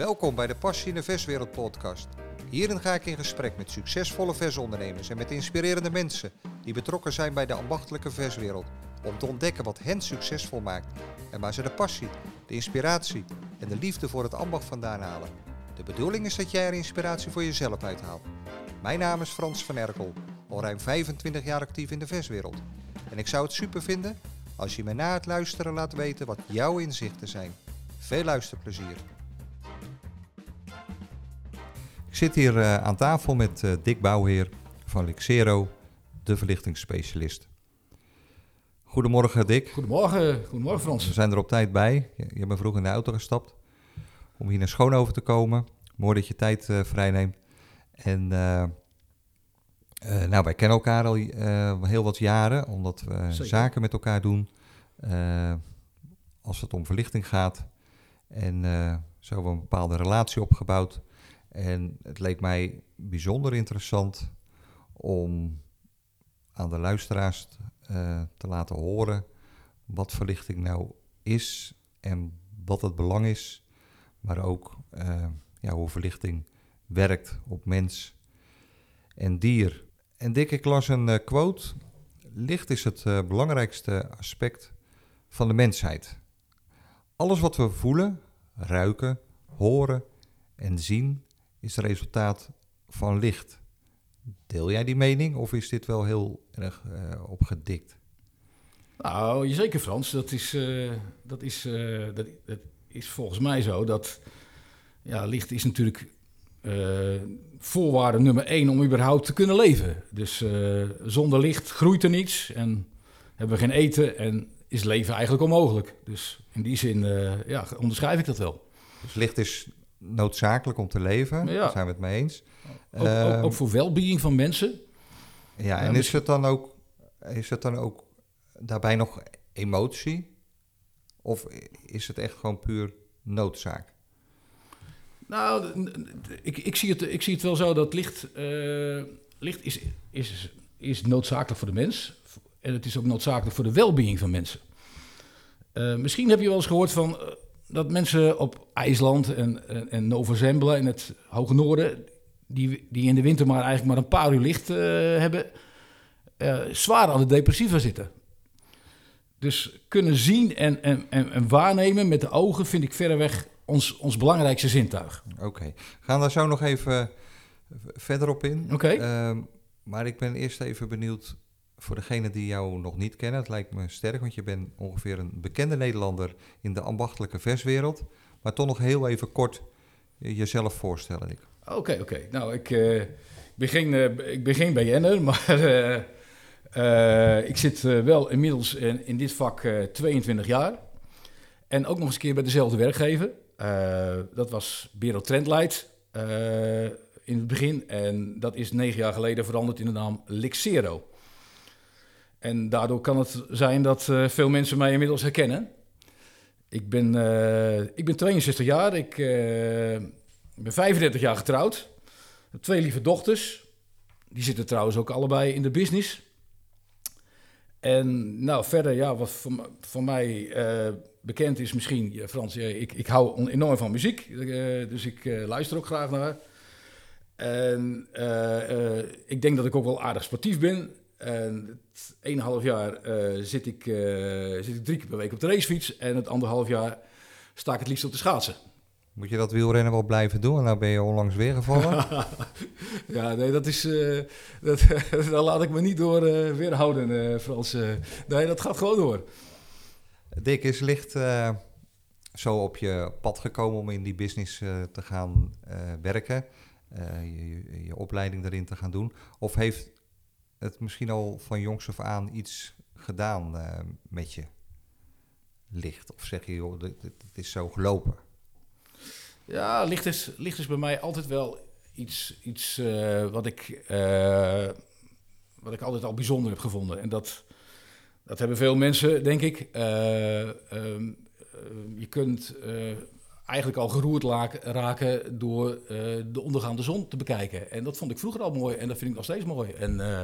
Welkom bij de Passie in de Verswereld podcast. Hierin ga ik in gesprek met succesvolle versondernemers en met inspirerende mensen die betrokken zijn bij de ambachtelijke verswereld. Om te ontdekken wat hen succesvol maakt en waar ze de passie, de inspiratie en de liefde voor het ambacht vandaan halen. De bedoeling is dat jij er inspiratie voor jezelf uithaalt. Mijn naam is Frans van Erkel, al ruim 25 jaar actief in de verswereld. En ik zou het super vinden als je me na het luisteren laat weten wat jouw inzichten zijn. Veel luisterplezier. Zit hier uh, aan tafel met uh, Dick Bouwheer van Lixero, de verlichtingsspecialist. Goedemorgen Dick. Goedemorgen, goedemorgen Frans. We zijn er op tijd bij. Je, je bent vroeg in de auto gestapt om hier naar Schoonhoven te komen. Mooi dat je tijd uh, vrijneemt. En nou, wij kennen elkaar al heel wat jaren, omdat we Zeker. zaken met elkaar doen. als het om verlichting gaat. En zo hebben we een bepaalde relatie opgebouwd. En het leek mij bijzonder interessant om aan de luisteraars uh, te laten horen wat verlichting nou is en wat het belang is, maar ook uh, ja, hoe verlichting werkt op mens en dier. En Dick, ik las een uh, quote. Licht is het belangrijkste aspect van de mensheid. Alles wat we voelen, ruiken, horen en zien is het resultaat van licht. Deel jij die mening of is dit wel heel erg uh, opgedikt? Nou, zeker Frans. Dat is, uh, dat, is, uh, dat, dat, is volgens mij zo. Dat ja, licht is natuurlijk voorwaarde nummer één om überhaupt te kunnen leven. Dus zonder licht groeit er niets en hebben we geen eten en is leven eigenlijk onmogelijk. Dus in die zin ja, onderschrijf ik dat wel. Dus licht is noodzakelijk om te leven. Ja. Daar zijn we het mee eens. Ook, ook, ook ehm, voor welbeing van mensen. Ja, en is het dan ook, is het dan ook daarbij nog emotie? Of is het echt gewoon puur noodzaak? Nou, ik, ik, zie, het, ik zie het wel zo dat licht, uh, licht is, is, is noodzakelijk voor de mens. En het is ook noodzakelijk voor de welbeing van mensen. Uh, misschien heb je wel eens gehoord van dat mensen op IJsland en, en, en Nova Zembla in het hoge noorden, die, die in de winter maar eigenlijk maar een paar uur licht uh, hebben, uh, zwaar aan de depressiva zitten. Dus kunnen zien en, en, en, en, waarnemen met de ogen vind ik verreweg ons, ons belangrijkste zintuig. Oké, okay. gaan daar zo nog even verder op in. Oké. Okay. Uh, maar ik ben eerst even benieuwd voor degenen die jou nog niet kennen, het lijkt me sterk, want je bent ongeveer een bekende Nederlander in de ambachtelijke verswereld. Maar toch nog heel even kort jezelf voorstellen. Oké, oké. Okay. Nou, ik, uh, ben geen, uh, ik ben geen BN'er, maar ik zit wel inmiddels in, dit vak 22 jaar. En ook nog eens een keer bij dezelfde werkgever. dat was Bureau Trendlight in het begin. En dat is negen jaar geleden veranderd in de naam Lixero. En daardoor kan het zijn dat uh, veel mensen mij inmiddels herkennen. Ik ben, uh, ik ben 62 jaar, ik uh, ben 35 jaar getrouwd. Twee lieve dochters. Die zitten trouwens ook allebei in de business. En nou, verder, ja, wat voor, voor mij bekend is misschien, Frans, ik, ik hou enorm van muziek. dus ik luister ook graag naar. En ik denk dat ik ook wel aardig sportief ben. En het 1,5 jaar uh, zit, ik, uh, zit ik drie keer per week op de racefiets. En het anderhalf jaar sta ik het liefst op de schaatsen. Moet je dat wielrennen wel blijven doen? En nou ben je onlangs weer gevallen. ja, nee, dat is... Uh, dat, daar laat ik me niet door weerhouden, Frans. nee, dat gaat gewoon door. Dick, is licht zo op je pad gekomen om in die business te gaan werken? Je, je, je opleiding erin te gaan doen? Of heeft het misschien al van jongs af aan iets gedaan uh, met je licht? Of zeg je, joh, het is zo gelopen? Ja, licht is, licht is bij mij altijd wel iets, iets uh, wat, ik, uh, wat ik altijd al bijzonder heb gevonden. En dat, dat hebben veel mensen, denk ik. Um, je kunt eigenlijk al geroerd raken door uh, de ondergaande zon te bekijken. En dat vond ik vroeger al mooi en dat vind ik nog steeds mooi. En, uh,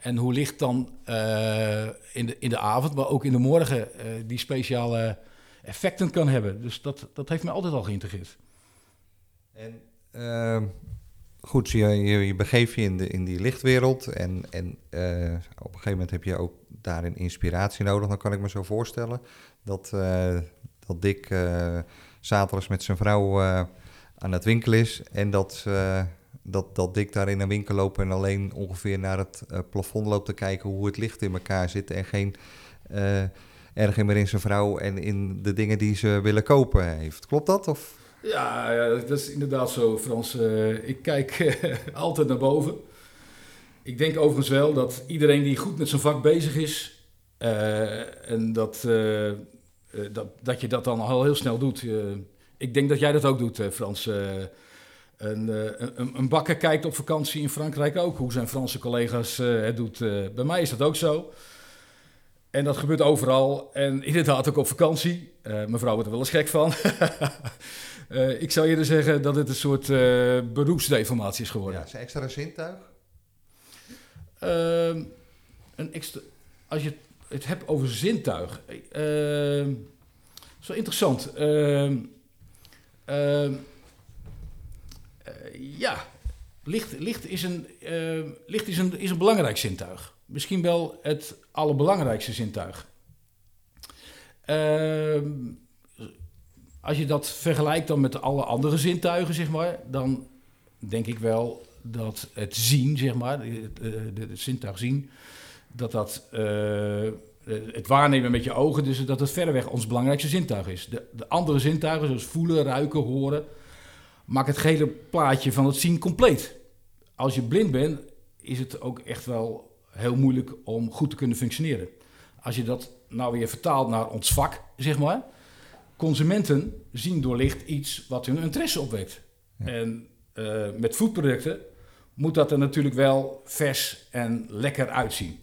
en hoe licht dan uh, in, de, in de avond, maar ook in de morgen die speciale effecten kan hebben. Dus dat, dat heeft mij altijd al geïntegreerd. En uh, goed, je, je, je begeeft je in, de, in die lichtwereld en, en op een gegeven moment heb je ook daarin inspiratie nodig. Dan kan ik me zo voorstellen dat, dat Dick zaterdags met zijn vrouw aan het winkelen is en dat, dat, dat Dick daar in een winkel loopt en alleen ongeveer naar het plafond loopt te kijken hoe het licht in elkaar zit en geen erger meer in zijn vrouw en in de dingen die ze willen kopen heeft. Klopt dat? Of? Ja, ja, dat is inderdaad zo, Frans. Ik kijk altijd naar boven. Ik denk overigens wel dat iedereen die goed met zijn vak bezig is, en dat, dat, dat je dat dan al heel snel doet. ik denk dat jij dat ook doet, Frans. Een, een, een, bakker kijkt op vakantie in Frankrijk ook hoe zijn Franse collega's het doet. bij mij is dat ook zo. En dat gebeurt overal. En inderdaad ook op vakantie. mevrouw wordt er wel eens gek van. Ik zou eerder zeggen dat het een soort beroepsdeformatie is geworden. Ja, is een extra zintuig? Uh, een extra, als je het hebt over zintuig. Uh, zo interessant. Ehm, ehm, eh, ja, licht, licht, is, een, licht is, een, is een belangrijk zintuig. Misschien wel het allerbelangrijkste zintuig. Ehm als je dat vergelijkt dan met alle andere zintuigen, zeg maar, dan denk ik wel dat het zien, zeg maar, het, zintuig zien, dat dat uh, het waarnemen met je ogen, dus dat het verreweg ons belangrijkste zintuig is. De, de andere zintuigen, zoals voelen, ruiken, horen, maken het hele plaatje van het zien compleet. Als je blind bent, is het ook echt wel heel moeilijk om goed te kunnen functioneren. Als je dat nou weer vertaalt naar ons vak, zeg maar, consumenten zien door licht iets wat hun interesse opwekt. En uh, met foodproducten moet dat er natuurlijk wel vers en lekker uitzien.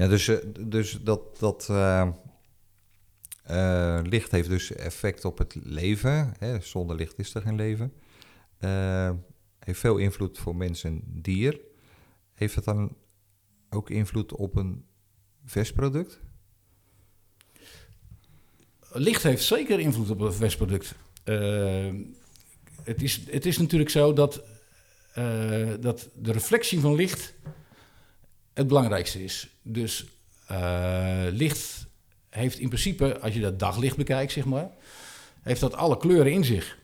Ja, dus, eh, dus dat, dat uh, uh, licht heeft dus effect op het leven. Hè? Zonder licht is er geen leven. heeft veel invloed voor mens en dier. Heeft het dan ook invloed op een vers product? licht heeft zeker invloed op het vestproduct. Uh, het, is, het is natuurlijk zo dat, dat de reflectie van licht het belangrijkste is. Dus uh, licht heeft in principe, als je dat daglicht bekijkt, zeg maar, heeft dat alle kleuren in zich.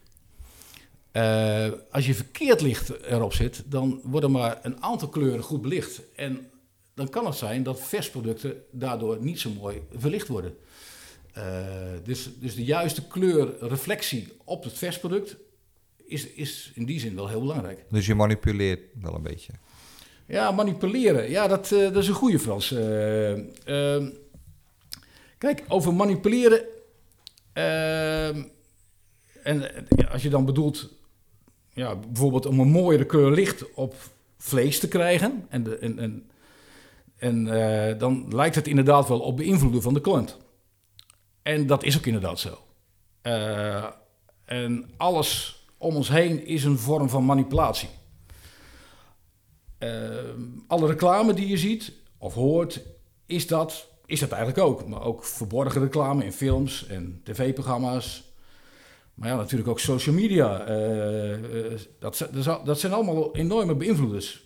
als je verkeerd licht erop zet, dan worden maar een aantal kleuren goed belicht. En dan kan het zijn dat versproducten daardoor niet zo mooi verlicht worden. Uh, dus, dus de juiste kleurreflectie op het versproduct is, is in die zin wel heel belangrijk. Dus je manipuleert wel een beetje? Ja, manipuleren. Ja, dat, uh, dat is een goede Frans. Uh, kijk, over manipuleren. Ehm, en als je dan bedoelt, ja, bijvoorbeeld om een mooiere kleur licht op vlees te krijgen. En, en, en, en dan lijkt het inderdaad wel op beïnvloeden van de klant. En dat is ook inderdaad zo. En alles om ons heen is een vorm van manipulatie. Uh, alle reclame die je ziet of hoort, is dat, is dat eigenlijk ook. Maar ook verborgen reclame in films en tv-programma's. Maar ja, natuurlijk ook social media. Uh, dat, dat zijn allemaal enorme beïnvloeders.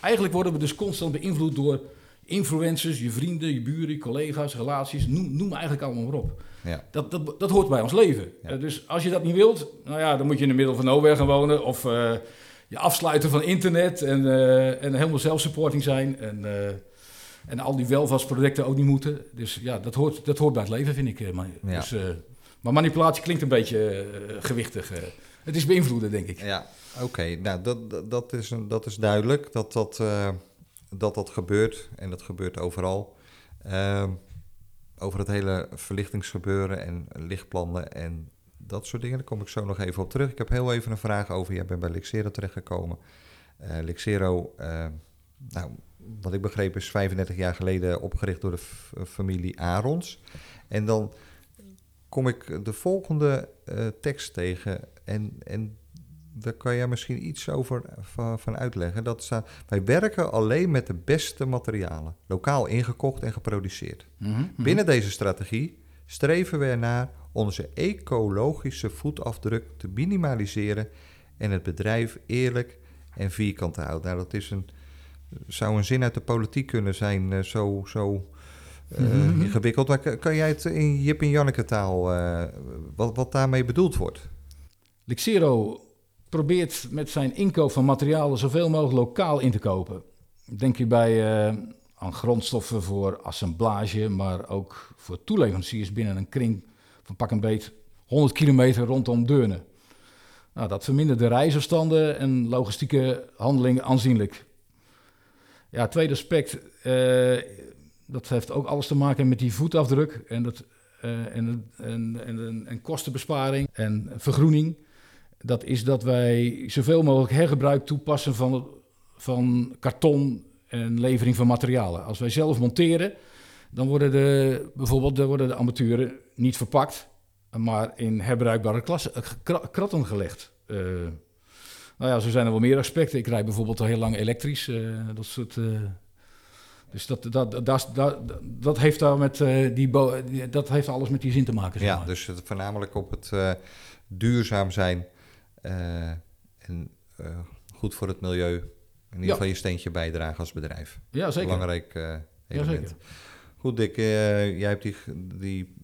Eigenlijk worden we dus constant beïnvloed door influencers, je vrienden, je buren, je collega's, relaties, noem, noem eigenlijk allemaal maar op. Ja. Dat, dat, dat hoort bij ons leven. Uh, dus als je dat niet wilt, nou ja, dan moet je in de middel van nowhere gaan wonen of uh, je afsluiten van internet en, uh, en helemaal zelfsupporting zijn en, en al die welvaartsproducten ook niet moeten. Dus ja, dat hoort, dat hoort bij het leven, vind ik. Maar, ja. dus, maar manipulatie klinkt een beetje gewichtig. het is beïnvloeden, denk ik. Ja, oké. Nou, dat, dat, is, dat is duidelijk dat dat dat dat gebeurt. En dat gebeurt overal. Uh, over het hele verlichtingsgebeuren en lichtplannen en dat soort dingen. Daar kom ik zo nog even op terug. Ik heb heel even een vraag over. Jij bent bij Lixero terechtgekomen. Uh, Lixero, uh, nou, wat ik begreep is 35 jaar geleden opgericht door de familie Arons. En dan kom ik de volgende uh, tekst tegen. En, en daar kan jij misschien iets over van, van uitleggen. Dat staat, wij werken alleen met de beste materialen, lokaal ingekocht en geproduceerd. Mhm, mhm. Binnen deze strategie streven we ernaar onze ecologische voetafdruk te minimaliseren en het bedrijf eerlijk en vierkant te houden. Nou, dat is een, zou een zin uit de politiek kunnen zijn, uh, zo, zo uh, ingewikkeld. Maar kan jij het in Jip en Janneke taal, uh, wat, wat daarmee bedoeld wordt? Lixero probeert met zijn inkoop van materialen zoveel mogelijk lokaal in te kopen. Denk je bij uh, aan grondstoffen voor assemblage, maar ook voor toeleveranciers binnen een kring van pak een beet 100 kilometer rondom Deurne. Nou, dat vermindert de reisafstanden en logistieke handelingen aanzienlijk. Ja, tweede aspect, uh, dat heeft ook alles te maken met die voetafdruk en, dat, uh, en, en, en, en, kostenbesparing en vergroening. Dat is dat wij zoveel mogelijk hergebruik toepassen van, van karton en levering van materialen. Als wij zelf monteren, dan worden de, bijvoorbeeld dan worden de armaturen niet verpakt, maar in herbruikbare klasse, kratten gelegd. Uh, nou ja, zo zijn er wel meer aspecten. Ik rijd bijvoorbeeld al heel lang elektrisch. Uh, dat soort. Uh, dus dat, dat, dat, dat, dat heeft daar met die, dat heeft alles met die zin te maken. Zeg maar. Ja, dus het voornamelijk op het duurzaam zijn en goed voor het milieu. In ieder geval je steentje bijdragen als bedrijf. Ja, zeker. Belangrijk element. Ja, zeker. Goed, Dick, jij hebt die, die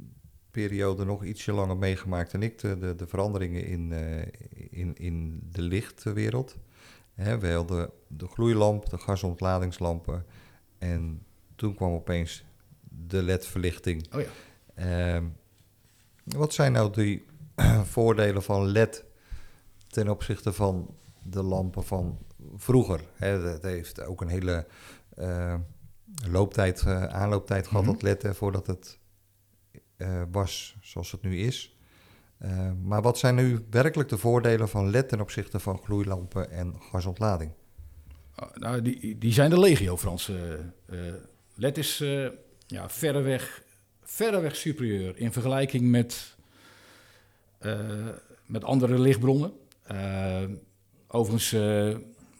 periode nog ietsje langer meegemaakt dan ik, de, de, de veranderingen in, uh, in, in de lichtwereld. Hè, we hadden de gloeilamp, de gasontladingslampen en toen kwam opeens de LED-verlichting. Oh ja. Uh, wat zijn nou die voordelen van LED ten opzichte van de lampen van vroeger? Hè, het heeft ook een hele uh, looptijd, uh, aanlooptijd gehad, mm -hmm. dat LED, voordat het uh, was zoals het nu is. Uh, maar wat zijn nu werkelijk de voordelen van LED ten opzichte van gloeilampen en gasontlading? Uh, nou, die, die zijn de legio, Frans. LED is ja, verreweg, verreweg superieur in vergelijking met, met andere lichtbronnen. overigens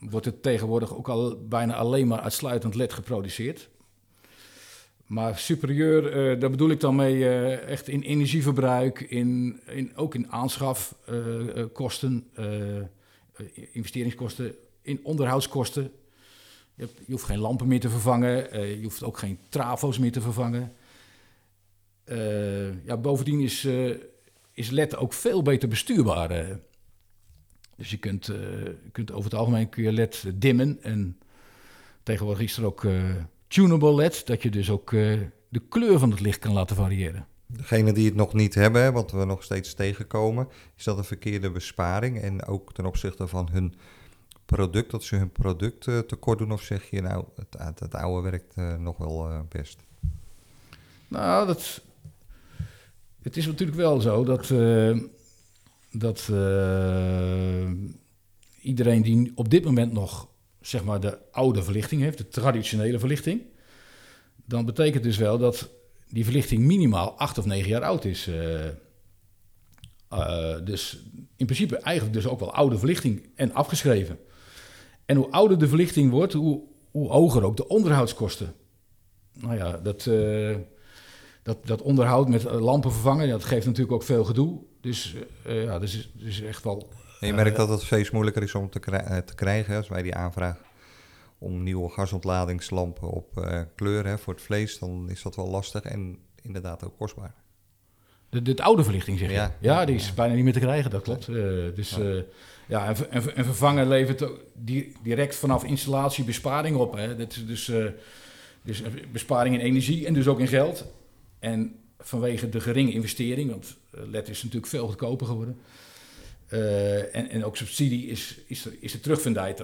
wordt het tegenwoordig ook al bijna alleen maar uitsluitend LED geproduceerd. Maar superieur, uh, daar bedoel ik dan mee uh, echt in energieverbruik, in, in, ook in aanschafkosten, uh, investeringskosten, in onderhoudskosten. Je, hoeft geen lampen meer te vervangen, je hoeft ook geen trafo's meer te vervangen. ja, bovendien is, is LED ook veel beter bestuurbaar. Dus je kunt, je kunt over het algemeen kun je LED dimmen en tegenwoordig is er ook tunable LED, dat je dus ook uh, de kleur van het licht kan laten variëren. Degene die het nog niet hebben, wat we nog steeds tegenkomen, is dat een verkeerde besparing. En ook ten opzichte van hun product, dat ze hun product tekort doen. Of zeg je nou, het, het oude werkt uh, nog wel best? Nou, dat, het is natuurlijk wel zo dat, dat iedereen die op dit moment nog zeg maar de oude verlichting heeft, de traditionele verlichting, dan betekent dus wel dat die verlichting minimaal acht of negen jaar oud is. Uh, uh, dus in principe eigenlijk dus ook wel oude verlichting en afgeschreven. En hoe ouder de verlichting wordt, hoe, hoe hoger ook de onderhoudskosten. Nou ja, dat, dat, dat onderhoud met lampen vervangen, dat geeft natuurlijk ook veel gedoe. Dus ja, dat is, dat is echt wel en je merkt dat het steeds moeilijker is om te, te krijgen. Als wij die aanvraag om nieuwe gasontladingslampen op uh, kleur hè, voor het vlees, dan is dat wel lastig en inderdaad ook kostbaar. De, de, de oude verlichting zeg je? Ja, ja die is ja. bijna niet meer te krijgen, dat klopt. Uh, dus ja, uh, ja en, en, en, vervangen levert die, direct vanaf installatie besparing op. Hè. Dat is dus, dus besparing in energie en dus ook in geld. En vanwege de geringe investering, want LED is natuurlijk veel goedkoper geworden. Uh, en, en ook subsidie is, is, er, is de terugvindheid.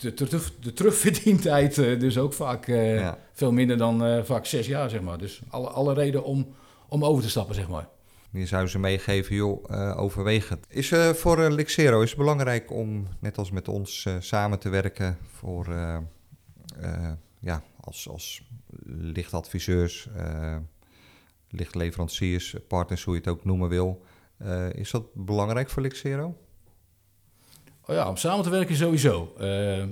De, de, de terugverdientijd uh, dus ook vaak uh, ja. veel minder dan vaak zes jaar, zeg maar. Dus alle, alle reden om, om over te stappen, zeg maar. Je zou ze meegeven, joh, overweeg het. Is voor Lixero is het belangrijk om, net als met ons, samen te werken voor, ja, als, als lichtadviseurs, lichtleveranciers, partners, hoe je het ook noemen wil... Uh, is dat belangrijk voor Lixero? Oh ja, om samen te werken sowieso. Uh,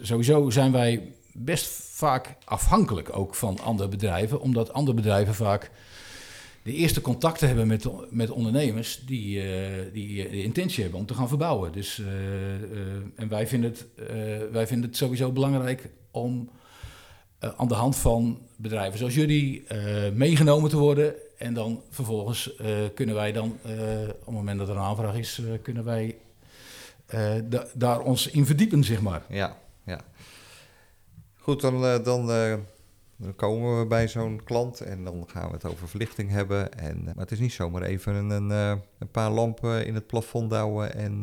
sowieso zijn wij best vaak afhankelijk ook van andere bedrijven, omdat andere bedrijven vaak de eerste contacten hebben met, met ondernemers die, uh, die de intentie hebben om te gaan verbouwen. Dus, en wij vinden, het, wij vinden het sowieso belangrijk om aan de hand van bedrijven zoals jullie meegenomen te worden. En dan vervolgens kunnen wij dan, op het moment dat er een aanvraag is, kunnen wij daar ons in verdiepen, zeg maar. Ja, ja. Goed, dan, dan komen we bij zo'n klant en dan gaan we het over verlichting hebben. En, eh, maar het is niet zomaar even een, een, eh, een paar lampen in het plafond douwen en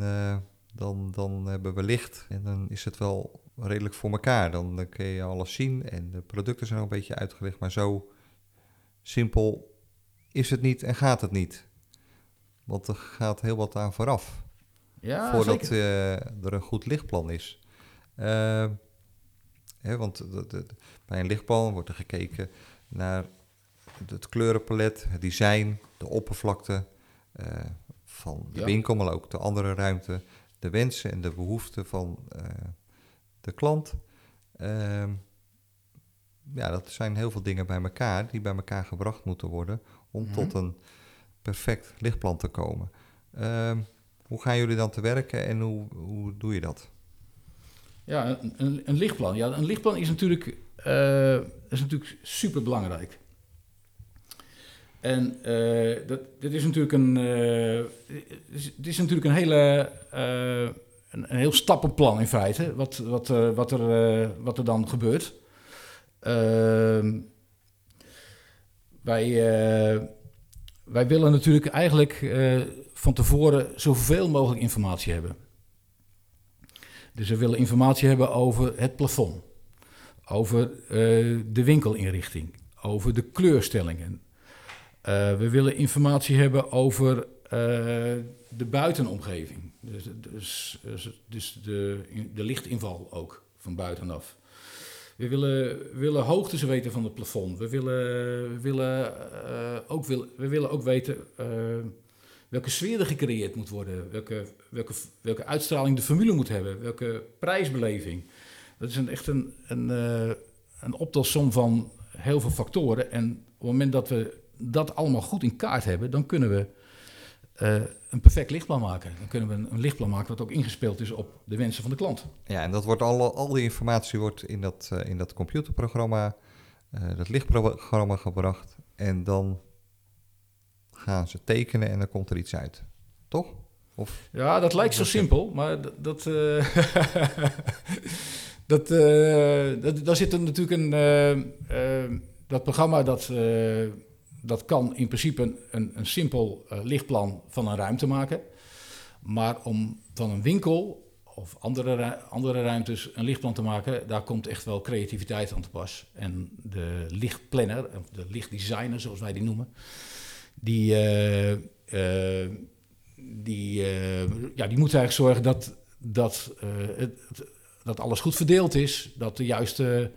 dan, dan hebben we licht. En dan is het wel redelijk voor elkaar. Dan, dan kun je alles zien en de producten zijn ook een beetje uitgelegd. Maar zo simpel is het niet en gaat het niet. Want er gaat heel wat aan vooraf. Ja, voordat er een goed lichtplan is. Uh, want bij een lichtplan wordt er gekeken naar het kleurenpalet, het design, de oppervlakte uh, van de winkel, maar ook de andere ruimte, de wensen en de behoeften van de klant. Uh, ja, dat zijn heel veel dingen bij elkaar die bij elkaar gebracht moeten worden om mm tot een perfect lichtplan te komen. Ehm, hoe gaan jullie dan te werken en hoe, hoe doe je dat? Ja, een, een, lichtplan. Ja, een lichtplan is natuurlijk, uh, is natuurlijk super belangrijk. En uh, dat, dit is natuurlijk een, uh, dit is natuurlijk een hele, een, heel stappenplan in feite, wat, wat, wat, er, wat er dan gebeurt. Ehm, wij, wij willen natuurlijk eigenlijk van tevoren zoveel mogelijk informatie hebben. Dus we willen informatie hebben over het plafond, over de winkelinrichting, over de kleurstellingen. We willen informatie hebben over de buitenomgeving, dus, dus, dus, dus de, de lichtinval ook van buitenaf. We willen, willen hoogtes weten van het plafond. We willen, willen, ook, wil, we willen ook weten welke sfeer er gecreëerd moet worden, welke, welke, welke uitstraling de formule moet hebben, welke prijsbeleving. Dat is een, echt een, een, uh, een optelsom van heel veel factoren. En op het moment dat we dat allemaal goed in kaart hebben, dan kunnen we uh, een perfect lichtplan maken. Dan kunnen we een, een, lichtplan maken wat ook ingespeeld is op de wensen van de klant. Ja, en dat wordt al, al die informatie wordt in dat, uh, in dat computerprogramma, dat lichtprogramma gebracht. En dan gaan ze tekenen en dan komt er iets uit. Toch? Of, ja, dat lijkt zo simpel, maar dat. dat, dat, dat daar zit er natuurlijk een. Dat programma dat, dat kan in principe een, een, simpel lichtplan van een ruimte maken. Maar om van een winkel of andere, andere ruimtes een lichtplan te maken, daar komt echt wel creativiteit aan te pas. En de lichtplanner, of de lichtdesigner zoals wij die noemen, die, uh, uh, die, ja, die moet eigenlijk zorgen dat, dat, het, dat alles goed verdeeld is, dat de juiste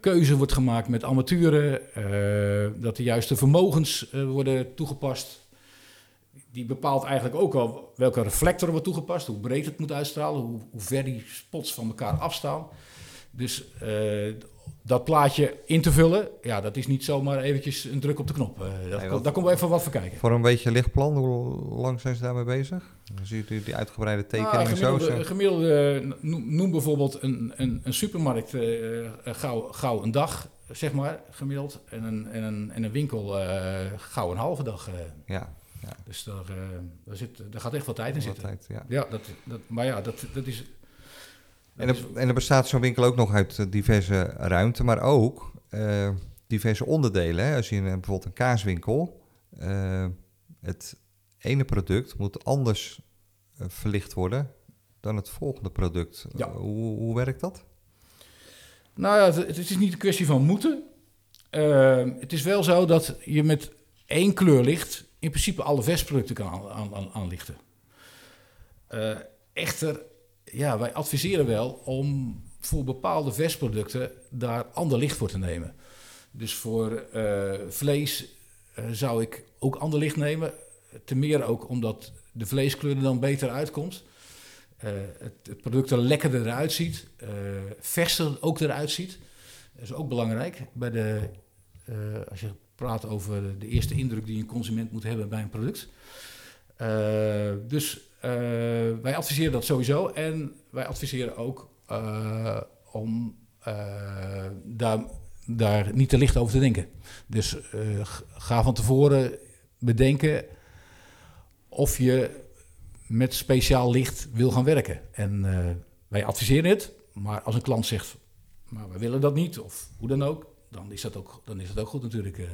keuze wordt gemaakt met armaturen, dat de juiste vermogens worden toegepast. Die bepaalt eigenlijk ook al welke reflector wordt toegepast, hoe breed het moet uitstralen, hoe, hoe ver die spots van elkaar afstaan. Dus dat plaatje in te vullen, ja, dat is niet zomaar eventjes een druk op de knop. Uh, dat, nee, daar komen we even wat voor kijken. Voor een beetje lichtplan, hoe lang zijn ze daarmee bezig? Dan ziet u die uitgebreide nou, tekeningen nou, gemiddelde, zo? Gemiddelde, noem, bijvoorbeeld een, een, een supermarkt uh, gauw, gauw een dag, zeg maar, gemiddeld. En een, en een, en een winkel uh, gauw een halve dag. ja. Ja. Dus daar, daar, zit, daar gaat echt wat tijd in zitten. Tijd, ja. ja, dat, dat, maar ja, dat, dat is en er, en er bestaat zo'n winkel ook nog uit eh, diverse ruimte, maar ook uh, diverse onderdelen. Hè. Als je een, bijvoorbeeld een kaaswinkel, uh, het ene product moet anders verlicht worden dan het volgende product. Ja. Hoe, hoe, werkt dat? Nou ja, het, het, is niet een kwestie van moeten. het is wel zo dat je met één kleurlicht in principe alle vestproducten kan aan, aan, aan, aanlichten. echter ja, wij adviseren wel om voor bepaalde versproducten daar ander licht voor te nemen. Dus voor uh, vlees uh, zou ik ook ander licht nemen. Ten meer ook omdat de vleeskleur er dan beter uitkomt. Uh, het, product er lekkerder eruit ziet. verser ook eruit ziet. Dat is ook belangrijk bij de, eh, als je praat over de eerste indruk die een consument moet hebben bij een product. Eh, dus eh, wij adviseren dat sowieso. En wij adviseren ook eh, om eh, daar, daar niet te licht over te denken. Dus eh, ga van tevoren bedenken of je met speciaal licht wil gaan werken. En eh, wij adviseren het, maar als een klant zegt, maar we willen dat niet, of hoe dan ook, dan is dat ook, dan is dat ook goed natuurlijk. eh.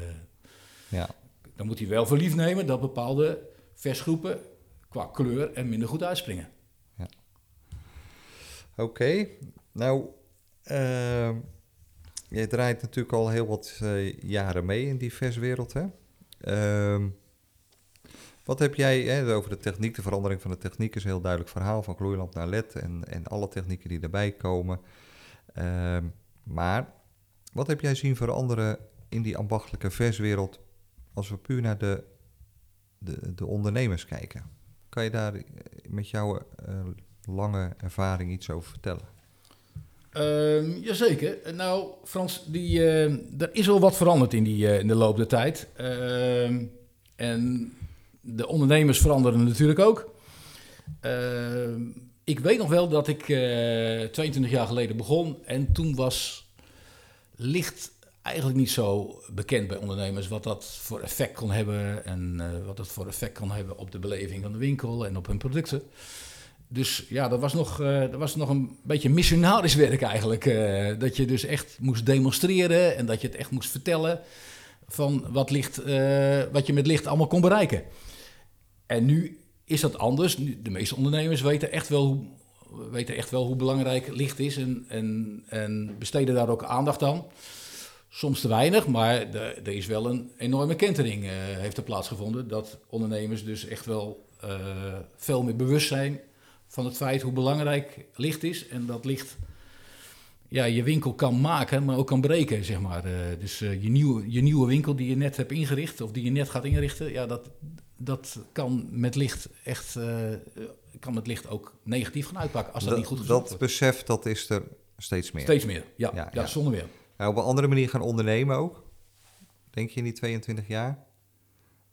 Ja. dan moet hij wel voor lief nemen dat bepaalde versgroepen qua kleur er minder goed uitspringen. Oké, nou, ehm jij draait natuurlijk al heel wat eh, jaren mee in die verswereld, hè? Ehm, wat heb jij, hè, over de techniek, de verandering van de techniek is een heel duidelijk verhaal, van gloeilamp naar led en, en alle technieken die daarbij komen. Ehm, maar wat heb jij zien veranderen in die ambachtelijke verswereld als we puur naar de, de, de ondernemers kijken? Kan je daar eh, met jouw eh, lange ervaring iets over vertellen? Ehm jazeker. Nou, Frans, die, eh, er is al wat veranderd in, die, eh, in de loop der tijd. Ehm, en de ondernemers veranderen natuurlijk ook. Ehm, ik weet nog wel dat ik eh 22 jaar geleden begon. En toen was licht eigenlijk niet zo bekend bij ondernemers wat dat voor effect kon hebben. En eh, wat dat voor effect kan hebben op de beleving van de winkel en op hun producten. Dus ja, dat was nog, eh, dat was nog een beetje missionarisch werk eigenlijk. eh, dat je dus echt moest demonstreren en dat je het echt moest vertellen van wat, licht, eh, wat je met licht allemaal kon bereiken. En nu is dat anders. Nu, de meeste ondernemers weten echt wel hoe, weten echt wel hoe belangrijk licht is en, en, en besteden daar ook aandacht aan. Soms te weinig, maar er is wel een enorme kentering eh, heeft er plaatsgevonden. Dat ondernemers dus echt wel eh, veel meer bewust zijn van het feit hoe belangrijk licht is. En dat licht ja, je winkel kan maken, maar ook kan breken, zeg maar. Eh, dus je, nieuwe, je nieuwe winkel die je net hebt ingericht, of die je net gaat inrichten, ja, dat, dat kan met licht echt, kan met licht ook negatief gaan uitpakken als dat, niet goed Dat wordt. besef, dat is er steeds meer. Steeds meer, ja, Ja, ja, ja. zonder meer. Nou, op een andere manier gaan ondernemen ook. Denk je in die 22 jaar?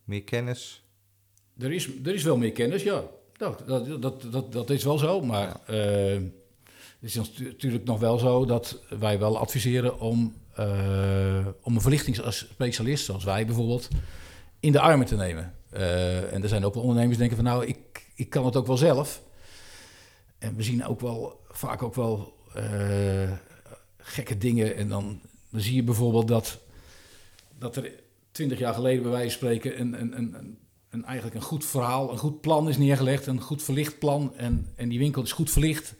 Meer kennis? Er is, er is wel meer kennis, ja. Dat, dat, dat, dat, dat is wel zo, maar eh, het is natu- natuurlijk nog wel zo dat wij wel adviseren om, eh, om een verlichtingsspecialist, zoals wij bijvoorbeeld, in de armen te nemen. Eh, en er zijn ook wel ondernemers die denken van nou, ik, ik kan het ook wel zelf. En we zien ook wel vaak ook wel gekke dingen. En dan, dan zie je bijvoorbeeld dat, dat er twintig jaar geleden bij wijze van spreken een, een, een, een, eigenlijk een goed verhaal, een goed plan is neergelegd, een goed verlicht plan. En, en die winkel is goed verlicht.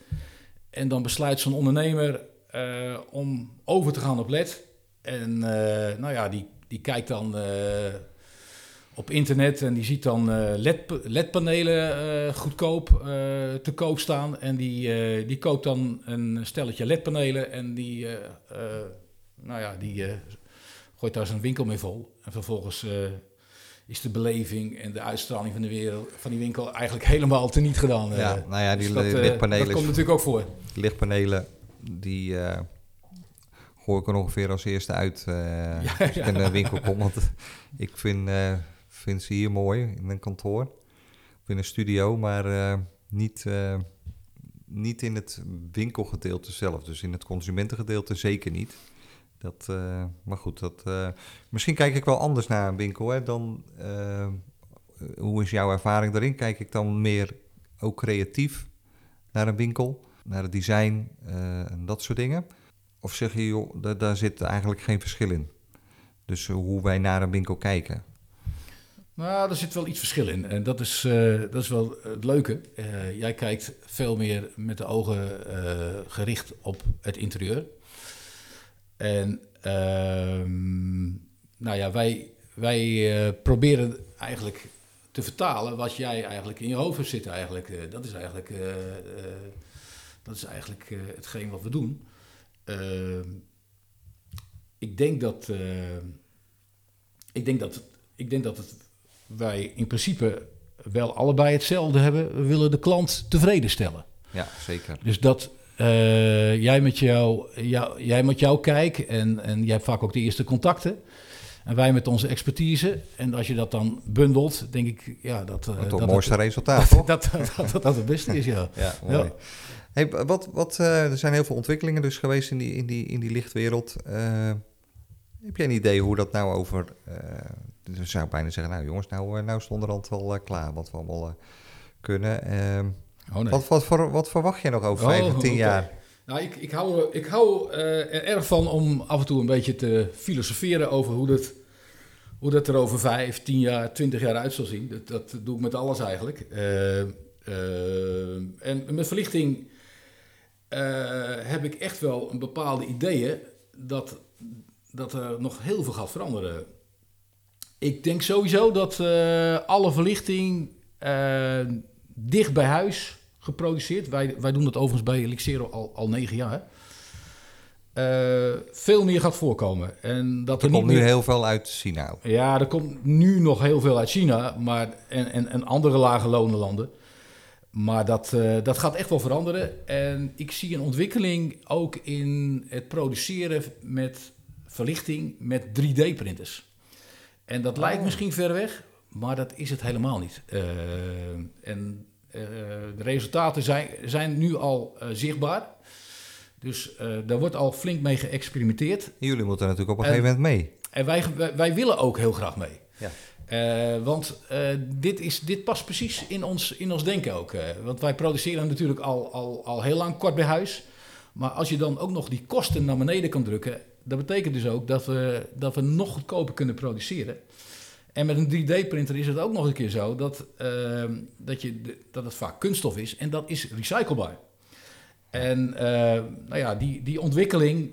En dan besluit zo'n ondernemer eh, om over te gaan op LED. En eh, nou ja, die, die kijkt dan eh, op internet en die ziet dan eh, LED, LED-panelen eh, goedkoop eh, te koop staan. En die, die koopt dan een stelletje LED-panelen en die, nou ja, die gooit daar zijn winkel mee vol. En vervolgens is de beleving en de uitstraling van, de wereld, van die winkel eigenlijk helemaal teniet gedaan. ja, nou ja, die Dus dat, lichtpanelen, dat komt natuurlijk ook voor. lichtpanelen, die eh gooi ik er ongeveer als eerste uit Ja, als ik ja. in de winkel kom. Want ik vind, vind ze hier mooi in een kantoor, of in een studio, maar eh, niet, eh, niet in het winkelgedeelte zelf. Dus in het consumentengedeelte zeker niet. Dat, eh, maar goed, dat, misschien kijk ik wel anders naar een winkel hè, dan... hoe is jouw ervaring daarin? Kijk ik dan meer ook creatief naar een winkel, naar het design en dat soort dingen? Of zeg je, joh, da- daar zit eigenlijk geen verschil in? Dus hoe wij naar een winkel kijken. Nou, er zit wel iets verschil in. En dat is, eh, dat is wel het leuke. Eh, jij kijkt veel meer met de ogen eh, gericht op het interieur. En ehm, nou ja, wij, wij proberen eigenlijk te vertalen wat jij eigenlijk in je hoofd zit eigenlijk. Dat is eigenlijk, dat is eigenlijk hetgeen wat we doen. Ehm, ik denk dat, ik denk dat, ik denk dat het, wij in principe wel allebei hetzelfde hebben. We willen de klant tevreden stellen. Ja, zeker. Dus dat eh, jij, met jou, jou, jij met jou kijkt en, en jij hebt vaak ook de eerste contacten. En wij met onze expertise. En als je dat dan bundelt, denk ik, ja, dat... Uh, dat het mooiste resultaat, toch? Dat dat, dat dat het beste is, ja. ja, mooi. Hey, wat, wat, uh, er zijn heel veel ontwikkelingen dus geweest in die, in die, in die lichtwereld. Heb jij een idee hoe dat nou over... Uh, zou ik bijna zeggen, nou jongens, nou, nou is het onderhand wel klaar wat we allemaal kunnen. Ehm, oh, nee. wat, wat, voor, wat verwacht je nog over vijf of tien jaar? Nou, ik, ik hou, ik hou er erg van om af en toe een beetje te filosoferen over hoe dat, hoe dat er over vijf, tien jaar, twintig jaar uit zal zien. Dat, dat doe ik met alles eigenlijk. en met verlichting uh, heb ik echt wel een bepaalde ideeën dat, dat er nog heel veel gaat veranderen. Ik denk sowieso dat uh, alle verlichting uh, dicht bij huis geproduceerd. Wij, wij doen dat overigens bij Elixero al, al negen jaar. veel meer gaat voorkomen. En dat er, er komt nu heel veel uit China. Ja, er komt nu nog heel veel uit China maar, en, en, en andere lage landen. Maar dat, uh, dat gaat echt wel veranderen. En ik zie een ontwikkeling ook in het produceren met verlichting met 3D-printers. En dat lijkt oh. misschien ver weg, maar dat is het helemaal niet. Uh, en uh, de resultaten zijn, zijn nu al zichtbaar. Dus daar wordt al flink mee geëxperimenteerd. Jullie moeten natuurlijk op een gegeven moment mee. En wij, wij, wij willen ook heel graag mee. Ja. Uh, want uh, dit, is, dit past precies in ons, in ons denken ook. Uh, want wij produceren natuurlijk al, al, al heel lang kort bij huis. Maar als je dan ook nog die kosten naar beneden kan drukken, dat betekent dus ook dat we, dat we nog goedkoper kunnen produceren. En met een 3D-printer is het ook nog een keer zo dat, dat, je, dat het vaak kunststof is en dat is recyclebaar. En nou ja, die, die ontwikkeling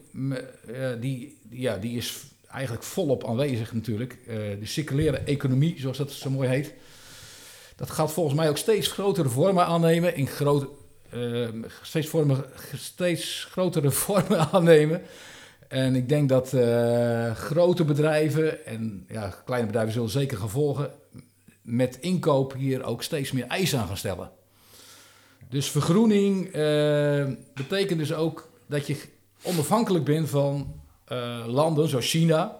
die, ja, die is eigenlijk volop aanwezig natuurlijk. Uh, de circulaire economie, zoals dat zo mooi heet. Dat gaat volgens mij ook steeds grotere vormen aannemen. In groot, uh, steeds, vormen, steeds grotere vormen aannemen. En ik denk dat uh, grote bedrijven en ja, kleine bedrijven zullen zeker gaan volgen. Met inkoop hier ook steeds meer eisen aan gaan stellen. Dus vergroening betekent dus ook dat je onafhankelijk bent van uh, landen zoals China.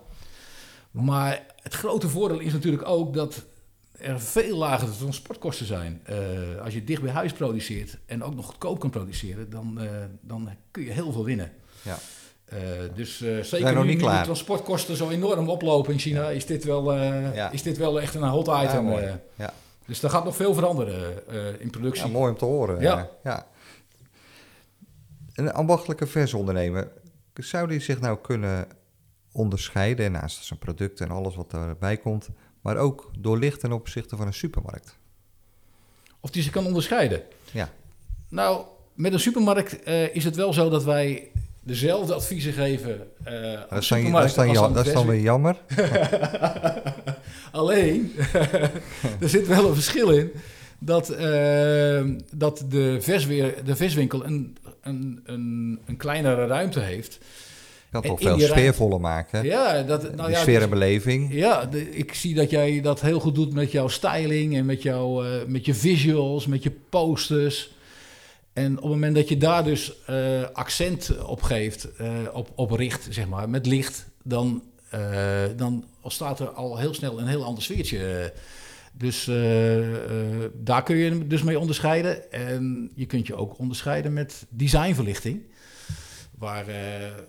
Maar het grote voordeel is natuurlijk ook dat er veel lagere transportkosten zijn. Als je dicht bij huis produceert en ook nog goedkoop kan produceren, dan, dan kun je heel veel winnen. Ja. Dus zeker nu, nu de transportkosten zo enorm oplopen in China, is, dit wel, ja. is dit wel echt een hot item. Ja, ja. Dus er gaat nog veel veranderen in productie. mooi om te horen. Ja. ja. Een ambachtelijke versondernemer, zou die zich nou kunnen onderscheiden, naast zijn producten en alles wat erbij komt, maar ook doorlicht ten opzichte van een supermarkt? Of die zich kan onderscheiden? Ja. Nou, met een supermarkt is het wel zo dat wij dezelfde adviezen geven uh, dat is dan, dat is dan, dat is dan weer jammer. Alleen, er zit wel een verschil in dat, uh, dat de, versweer, de viswinkel een een, een, een kleinere ruimte heeft. Dat toch veel sfeervoller maken. Ja, dat, nou ja, sfeer en beleving. Ja, ik zie dat jij dat heel goed doet met jouw styling en met, jouw, uh, met je visuals, met je posters. En op het moment dat je daar dus uh, accent op geeft, uh, op, op richt, zeg maar, met licht, dan, dan ontstaat er al heel snel een heel ander sfeertje. Dus uh, uh, daar kun je dus mee onderscheiden. En je kunt je ook onderscheiden met designverlichting. Waar, uh,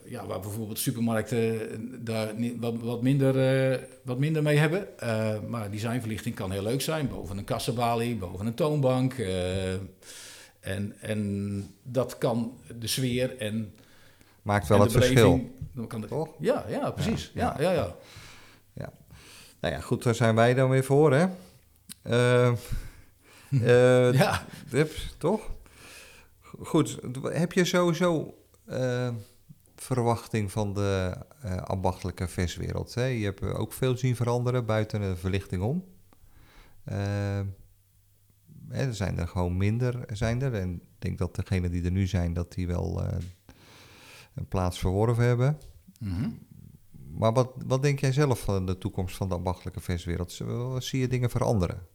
ja, waar bijvoorbeeld supermarkten daar wat, wat, minder, wat minder mee hebben. maar designverlichting kan heel leuk zijn. Boven een kassabalie, boven een toonbank. En, en dat kan de sfeer en... Maakt wel het verschil. Kan de, Toch? Ja, ja, precies. Ja, ja, ja. ja. ja. Nou ja, goed, daar zijn wij dan weer voor, hè? Uh, uh, ja. toch? Goed, heb je sowieso uh, verwachting van de ambachtelijke verswereld? Hè? Je hebt ook veel zien veranderen buiten de verlichting om. Er zijn er gewoon minder, zijn er. En ik denk dat degenen die er nu zijn, dat die wel een plaats verworven hebben. Mm -hmm. Maar wat, wat denk jij zelf van de toekomst van de ambachtelijke verswereld? Zie je dingen veranderen?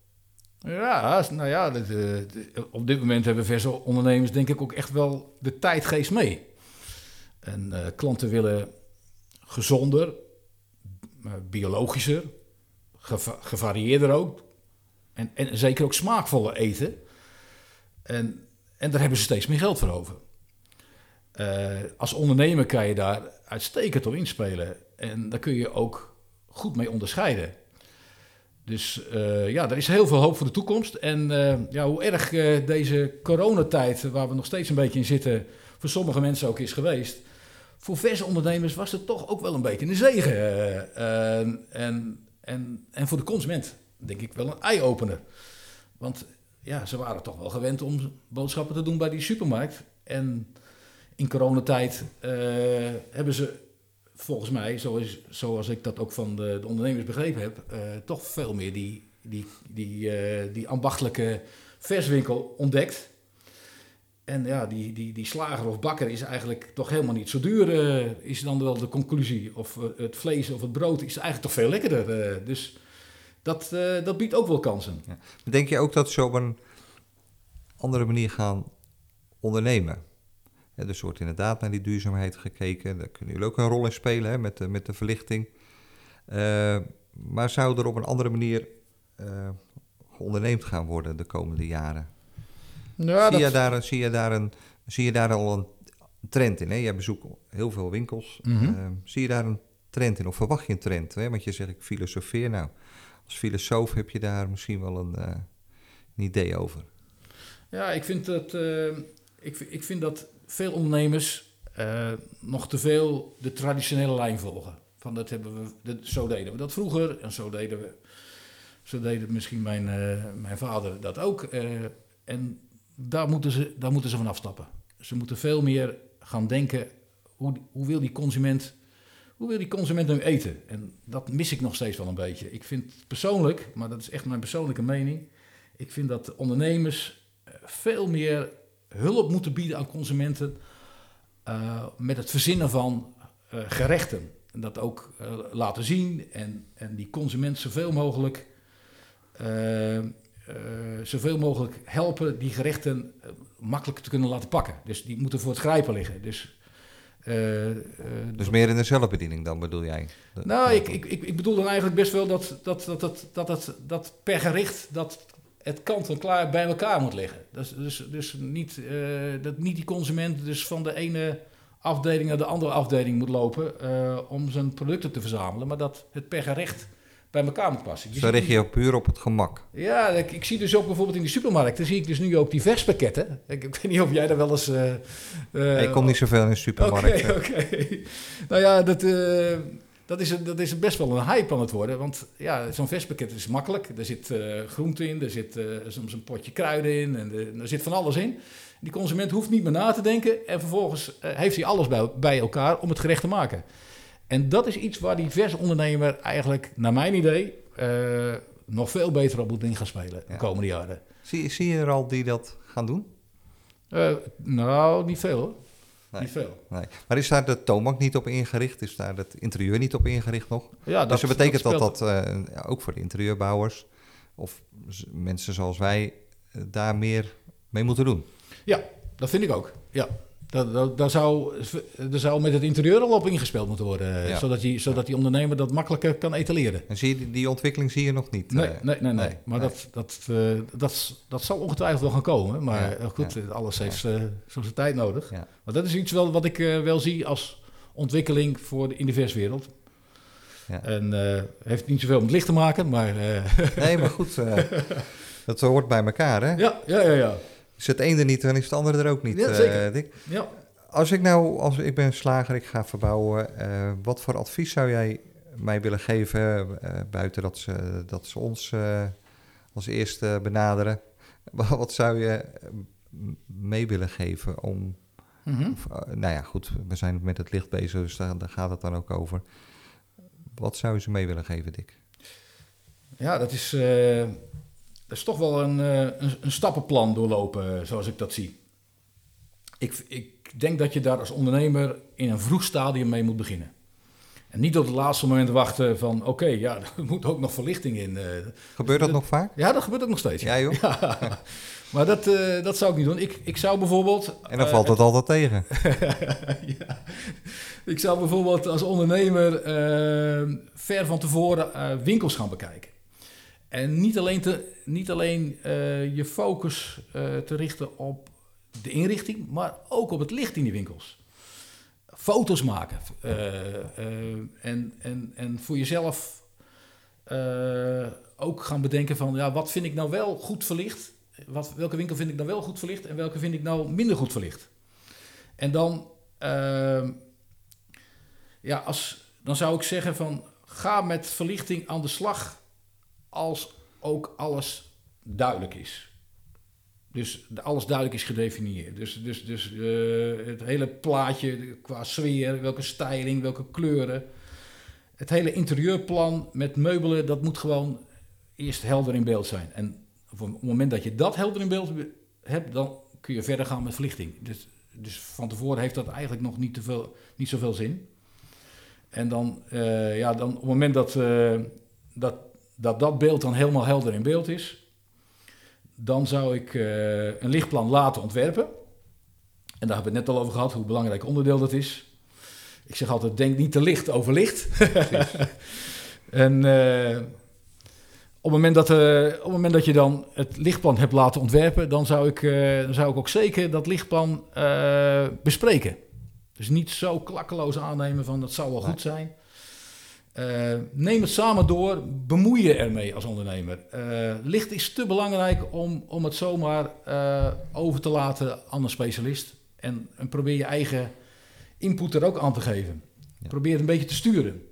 Ja, nou ja, eh, op dit moment hebben verse ondernemers denk ik ook echt wel de tijdgeest mee. En uh, klanten willen gezonder, biologischer, gevarieerder ook. En, en zeker ook smaakvoller eten. En, en daar hebben ze steeds meer geld voor over. als ondernemer kan je daar uitstekend op inspelen. En daar kun je ook goed mee onderscheiden. Dus uh, ja, er is heel veel hoop voor de toekomst. En uh, ja, hoe erg deze coronatijd, waar we nog steeds een beetje in zitten, voor sommige mensen ook is geweest. Voor verse ondernemers was het toch ook wel een beetje een zegen. en, en, en voor de consument denk ik wel een eye-opener. Want ja, ze waren toch wel gewend om boodschappen te doen bij die supermarkt. En in coronatijd hebben ze volgens mij, zoals, zoals ik dat ook van de, de ondernemers begrepen heb, uh, toch veel meer die, die, die, uh, die ambachtelijke verswinkel ontdekt. En ja, die, die, die slager of bakker is eigenlijk toch helemaal niet zo duur, is dan wel de conclusie. Of het vlees of het brood is eigenlijk toch veel lekkerder. dus dat, dat biedt ook wel kansen. Ja. Denk je ook dat ze op een andere manier gaan ondernemen? Ja, dus wordt inderdaad naar die duurzaamheid gekeken. Daar kunnen jullie ook een rol in spelen hè, met, de, met de verlichting. Uh, maar zou er op een andere manier uh, onderneemd gaan worden de komende jaren? Ja, zie, je daar, zie, je daar een, zie je daar al een trend in? Hè? Jij bezoekt heel veel winkels. Mm -hmm. uh, zie je daar een trend in? Of verwacht je een trend? Hè? Want je zegt, ik filosofeer. Nou, als filosoof heb je daar misschien wel een, een idee over. Ja, ik vind dat, ik, ik vind dat veel ondernemers uh, nog te veel de traditionele lijn volgen. Van dat hebben we, dat, zo deden we dat vroeger en zo deden we, zo deden misschien mijn, mijn vader dat ook. En daar moeten, ze, daar moeten ze van afstappen. Ze moeten veel meer gaan denken, hoe, hoe wil die consument hoe wil die consument nu eten? En dat mis ik nog steeds wel een beetje. Ik vind persoonlijk, maar dat is echt mijn persoonlijke mening, ik vind dat ondernemers veel meer hulp moeten bieden aan consumenten uh, met het verzinnen van uh, gerechten. En dat ook laten zien en, en die consument zoveel mogelijk, zoveel mogelijk helpen die gerechten makkelijk te kunnen laten pakken. Dus die moeten voor het grijpen liggen. Dus dus meer in de zelfbediening dan bedoel jij? nou, ik, ik, ik bedoel dan eigenlijk best wel dat, dat, dat, dat, dat, dat, dat per gericht dat het kant-en-klaar bij elkaar moet liggen. Dus, dus, dus niet, uh, dat niet die consument dus van de ene afdeling naar de andere afdeling moet lopen om zijn producten te verzamelen, maar dat het per gerecht bij elkaar moet passen. Dus dan richt je ook puur op het gemak. Ja, ik, ik, zie dus ook bijvoorbeeld in de supermarkten, zie ik dus nu ook die verspakketten. Ik, ik weet niet of jij daar wel eens... Uh, ik kom niet zoveel in de supermarkt. Oké, oké. Nou ja, dat dat is, dat is best wel een hype aan het worden. Want ja, zo'n verspakket is makkelijk. Er zit uh, groente in, er zit soms een potje kruiden in en er zit van alles in. Die consument hoeft niet meer na te denken en vervolgens heeft hij alles bij, bij elkaar om het gerecht te maken. En dat is iets waar die versondernemer eigenlijk, naar mijn idee, nog veel beter op moet in gaan spelen de komende jaren. Zie, zie je er al die dat gaan doen? nou, niet veel hoor. Nee. Niet veel. Nee. Maar is daar de toonbank niet op ingericht? Is daar het interieur niet op ingericht nog? Ja, dat, dus dat betekent dat dat, uh, ook voor de interieurbouwers of mensen zoals wij daar meer mee moeten doen? Ja, dat vind ik ook. Ja. Daar, zou, er zou met het interieur al op ingespeeld moeten worden, ja. zodat, die, zodat die ondernemer dat makkelijker kan etaleren. En zie je, die, ontwikkeling zie je nog niet? Nee, nee, nee, nee. maar nee. Dat, dat, uh, dat, dat zal ongetwijfeld wel gaan komen. Maar ja. goed, ja. alles heeft uh, zijn tijd nodig. Maar dat is iets wel, wat ik uh, wel zie als ontwikkeling voor de, in de verswereld. En heeft niet zoveel met licht te maken, maar... nee, maar goed, dat hoort bij elkaar, hè? Ja, ja, ja. ja. Is het ene niet, dan is het andere er ook niet. Ja, zeker. Uh, ja. Als ik nou, als ik ben slager, ik ga verbouwen, uh, wat voor advies zou jij mij willen geven, uh, buiten dat ze, dat ze ons als eerste benaderen? wat zou je mee willen geven om, mm -hmm. of, nou ja, goed, we zijn met het licht bezig, dus daar, daar gaat het dan ook over. Wat zou je ze mee willen geven, Dick? Ja, dat is dat is toch wel een, een, een, stappenplan doorlopen, zoals ik dat zie. Ik, ik denk dat je daar als ondernemer in een vroeg stadium mee moet beginnen. En niet op het laatste moment wachten van, oké, ja, er moet ook nog verlichting in. eh. Gebeurt dat nog vaak? ja, dat gebeurt ook nog steeds. Ja, joh. Ja. Maar dat, eh, dat zou ik niet doen. Ik, ik zou bijvoorbeeld... En dan eh, valt het altijd tegen. ja. Ik zou bijvoorbeeld als ondernemer eh, ver van tevoren eh, winkels gaan bekijken. En niet alleen, te, niet alleen eh, je focus eh, te richten op de inrichting, maar ook op het licht in die winkels. Foto's maken. eh, en, en, en voor jezelf ook gaan bedenken van, ja, wat vind ik nou wel goed verlicht? Wat, welke winkel vind ik nou wel goed verlicht en welke vind ik nou minder goed verlicht? En dan, ja, als, dan zou ik zeggen van ga met verlichting aan de slag als ook alles duidelijk is. Dus alles duidelijk is gedefinieerd. Dus, dus, dus eh, het hele plaatje qua sfeer, welke styling, welke kleuren. Het hele interieurplan met meubelen, dat moet gewoon eerst helder in beeld zijn. En op het moment dat je dat helder in beeld hebt, dan kun je verder gaan met verlichting. Dus, dus van tevoren heeft dat eigenlijk nog niet, te veel, niet zoveel zin. En dan, eh, ja, dan op het moment dat, eh, dat, dat dat beeld dan helemaal helder in beeld is, dan zou ik eh, een lichtplan laten ontwerpen. En daar hebben we het net al over gehad, hoe belangrijk onderdeel dat is. Ik zeg altijd, denk niet te licht over licht. en eh, op, het moment dat, eh, op het moment dat je dan het lichtplan hebt laten ontwerpen, dan zou ik, dan zou ik ook zeker dat lichtplan bespreken. Dus niet zo klakkeloos aannemen van dat zou wel goed zijn. Eh, neem het samen door, bemoei je ermee als ondernemer. Eh, licht is te belangrijk om, om het zomaar eh, over te laten aan een specialist. En, en probeer je eigen input er ook aan te geven. Ja. Probeer het een beetje te sturen.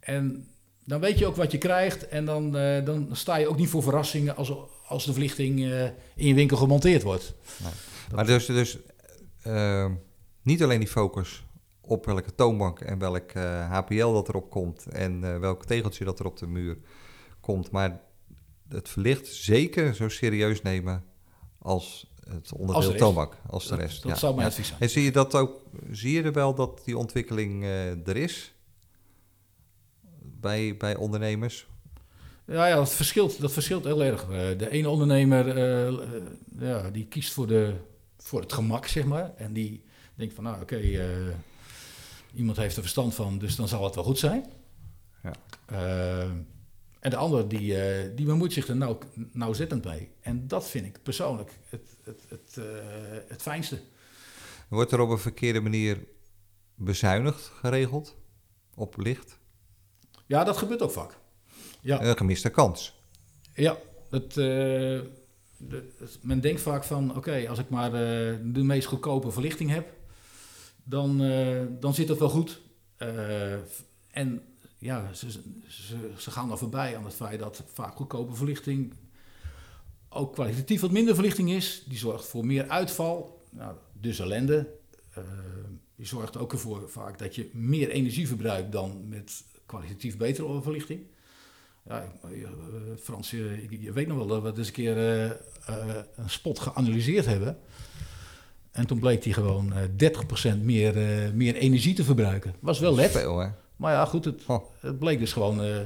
En dan weet je ook wat je krijgt en dan, dan sta je ook niet voor verrassingen als, als de verlichting in je winkel gemonteerd wordt. Maar dus, dus niet alleen die focus op welke toonbank en welk eh, HPL dat erop komt en eh, welk tegeltje dat er op de muur komt, maar het verlicht zeker zo serieus nemen als het onderdeel Als toonbank, als de rest. dat ja. zou mijn Ja. advies zijn. En zie je dat ook, zie je er wel dat die ontwikkeling eh, er is bij, bij ondernemers? Ja, ja dat, verschilt, dat verschilt heel erg. Eh, de ene ondernemer eh, eh, ja, die kiest voor, de, voor het gemak, zeg maar. En die denkt van, nou oké, eh, iemand heeft er verstand van, dus dan zal het wel goed zijn. Ja. Eh, en de ander die, eh, die bemoeit zich er nauw, nauwzettend mee. En dat vind ik persoonlijk het, het, het, eh, het fijnste. Wordt er op een verkeerde manier bezuinigd geregeld op licht? Ja, dat gebeurt ook vaak. Ja. Een gemiste kans. Ja, het, de, men denkt vaak van, oké, als ik maar de meest goedkope verlichting heb, dan, eh, dan zit het wel goed. Eh, en ja, ze, ze, gaan er voorbij aan het feit dat vaak goedkope verlichting ook kwalitatief wat minder verlichting is. Die zorgt voor meer uitval, nou, dus ellende. Eh, die zorgt ook ervoor vaak dat je meer energie verbruikt dan met kwalitatief betere verlichting. Ja, Frans, je, weet nog wel dat we eens een keer een spot geanalyseerd hebben. En toen bleek die gewoon eh 30% meer, eh, meer energie te verbruiken. Was wel LED. Veel, hè? Maar ja, goed, het, Oh. het bleek, dus gewoon, eh,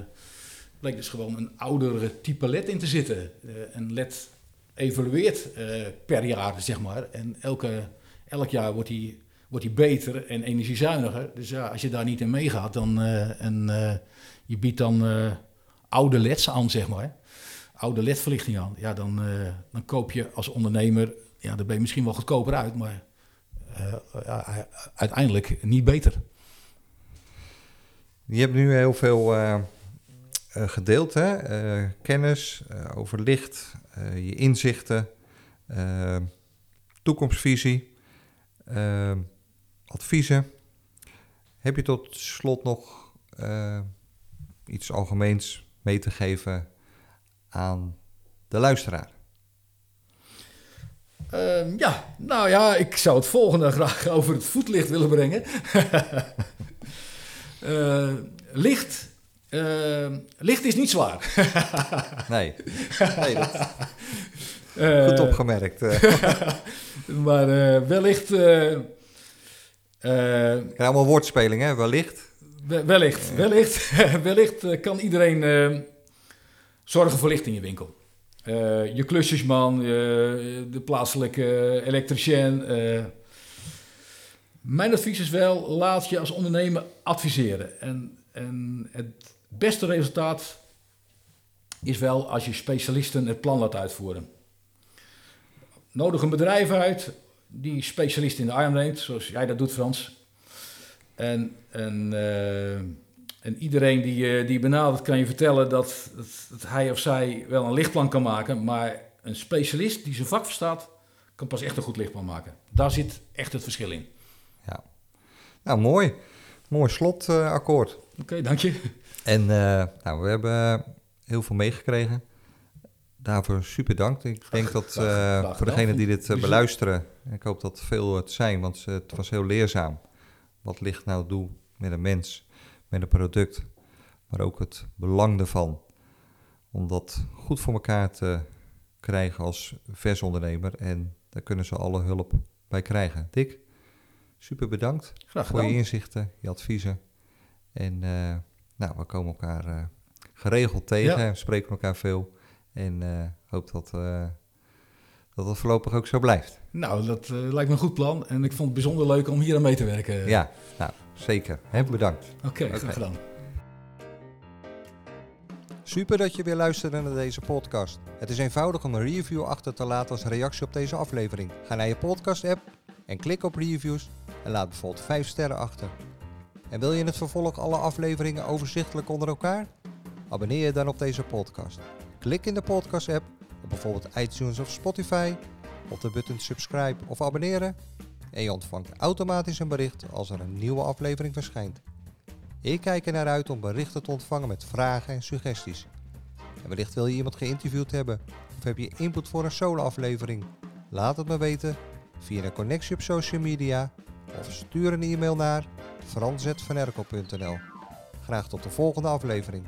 bleek dus gewoon een oudere type LED in te zitten. Eh, een LED evolueert eh, per jaar, zeg maar. En elke, elk jaar wordt die, wordt die beter en energiezuiniger. Dus ja, als je daar niet in meegaat dan, eh, en eh, je biedt dan eh, oude LED's aan, zeg maar. Oude LED-verlichting aan. Ja, dan, eh, dan koop je als ondernemer, ja, dan ben je misschien wel goedkoper uit, maar eh, uiteindelijk niet beter. Je hebt nu heel veel eh, gedeeld, hè? Kennis over licht, je inzichten, toekomstvisie, adviezen. Heb je tot slot nog iets algemeens mee te geven aan de luisteraar? Ehm, ja, nou ja, ik zou het volgende graag over het voetlicht willen brengen. Eh, licht. ehm, licht is niet zwaar. Nee, nee dat, Eh, goed opgemerkt. eh. maar eh, wellicht. allemaal woordspeling, hè? Wellicht. We- wellicht, wellicht, wellicht kan iedereen zorgen voor licht in je winkel. Eh, je klusjesman, eh, de plaatselijke elektricien. eh. Mijn advies is wel, laat je als ondernemer adviseren. En, en het beste resultaat is wel als je specialisten het plan laat uitvoeren. Nodig een bedrijf uit die specialist in de arm neemt, zoals jij dat doet Frans. En, en, en iedereen die, je- die benadert kan je vertellen dat, dat, dat hij of zij wel een lichtplan kan maken, maar een specialist die zijn vak verstaat, kan pas echt een goed lichtplan maken. Daar zit echt het verschil in. Ja. Nou, mooi. Mooi slotakkoord. Oké, dank je. En eh, nou, we hebben heel veel meegekregen. Daarvoor super dank. Ik denk dat graag- eh, voor degenen die dit eh, beluisteren, ik hoop dat veel het zijn, want eh, het was heel leerzaam. Wat licht nou doet met een mens, met een product, maar ook het belang ervan. Om dat goed voor elkaar te krijgen als versondernemer. En daar kunnen ze alle hulp bij krijgen. Dick, super bedankt voor je inzichten, je adviezen. En eh, nou, we komen elkaar eh, geregeld tegen, Ja. we spreken elkaar veel. En eh hoop dat, dat het voorlopig ook zo blijft. Nou, dat lijkt me een goed plan en ik vond het bijzonder leuk om hier aan mee te werken. Ja, nou, zeker. Hè, bedankt. Oké, Oké. graag gedaan. Super dat je weer luisterde naar deze podcast. Het is eenvoudig om een review achter te laten als reactie op deze aflevering. Ga naar je podcast-app en klik op reviews en laat bijvoorbeeld 5 sterren achter. En wil je in het vervolg alle afleveringen overzichtelijk onder elkaar? Abonneer je dan op deze podcast. Klik in de podcast-app op bijvoorbeeld iTunes of Spotify op de button subscribe of abonneren en je ontvangt automatisch een bericht als er een nieuwe aflevering verschijnt. Ik kijk er naar uit om berichten te ontvangen met vragen en suggesties. En wellicht wil je iemand geïnterviewd hebben of heb je input voor een solo-aflevering? Laat het me weten via een connectie op social media of stuur een e-mail naar frans.vanerkel.nl. Graag tot de volgende aflevering.